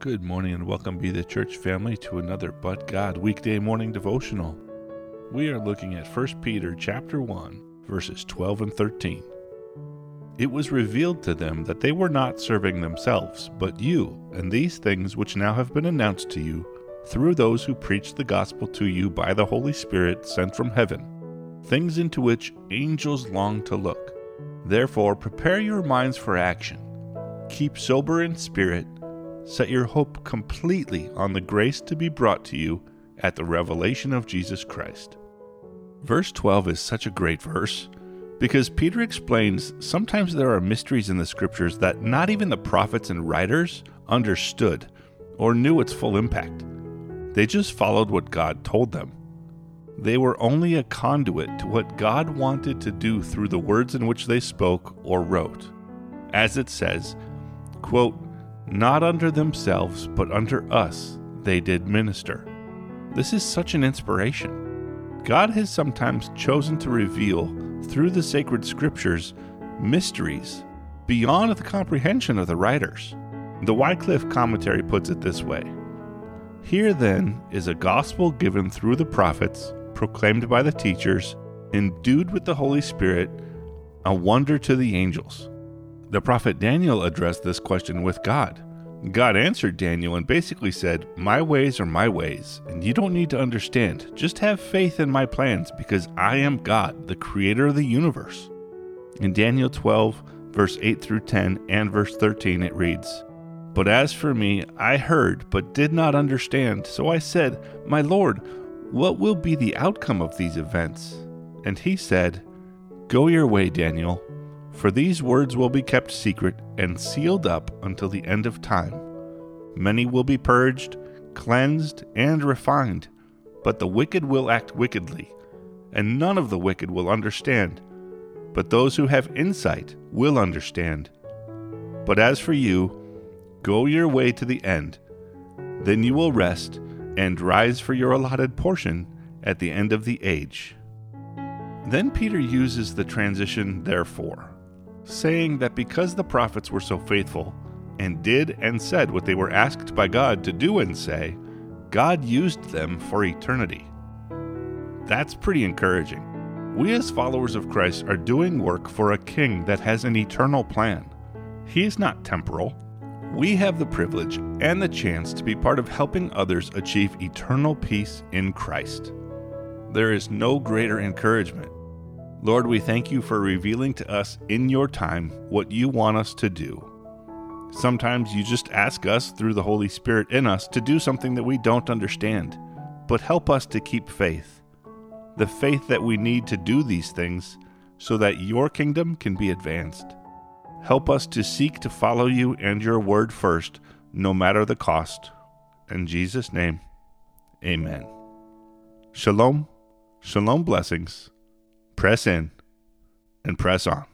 Good morning and welcome be the church family to another But God weekday morning devotional. We are looking at 1 Peter chapter 1 verses 12 and 13. It was revealed to them that they were not serving themselves, but you, and these things which now have been announced to you through those who preach the gospel to you by the Holy Spirit sent from heaven, things into which angels long to look. Therefore, prepare your minds for action. Keep sober in spirit set your hope completely on the grace to be brought to you at the revelation of Jesus Christ. Verse 12 is such a great verse because Peter explains sometimes there are mysteries in the scriptures that not even the prophets and writers understood or knew its full impact. They just followed what God told them. They were only a conduit to what God wanted to do through the words in which they spoke or wrote. As it says, quote, not unto themselves, but unto us they did minister. This is such an inspiration. God has sometimes chosen to reveal, through the sacred scriptures, mysteries beyond the comprehension of the writers. The Wycliffe commentary puts it this way Here then is a gospel given through the prophets, proclaimed by the teachers, endued with the Holy Spirit, a wonder to the angels. The prophet Daniel addressed this question with God. God answered Daniel and basically said, My ways are my ways, and you don't need to understand. Just have faith in my plans because I am God, the creator of the universe. In Daniel 12, verse 8 through 10, and verse 13, it reads, But as for me, I heard, but did not understand. So I said, My Lord, what will be the outcome of these events? And he said, Go your way, Daniel for these words will be kept secret and sealed up until the end of time. Many will be purged, cleansed, and refined, but the wicked will act wickedly, and none of the wicked will understand. But those who have insight will understand. But as for you, go your way to the end. Then you will rest and rise for your allotted portion at the end of the age. Then Peter uses the transition therefore saying that because the prophets were so faithful and did and said what they were asked by God to do and say, God used them for eternity. That's pretty encouraging. We, as followers of Christ, are doing work for a king that has an eternal plan. He is not temporal. We have the privilege and the chance to be part of helping others achieve eternal peace in Christ. There is no greater encouragement Lord, we thank you for revealing to us in your time what you want us to do. Sometimes you just ask us through the Holy Spirit in us to do something that we don't understand, but help us to keep faith. The faith that we need to do these things so that your kingdom can be advanced. Help us to seek to follow you and your word first, no matter the cost. In Jesus' name, amen. Shalom, shalom blessings press in, and press on.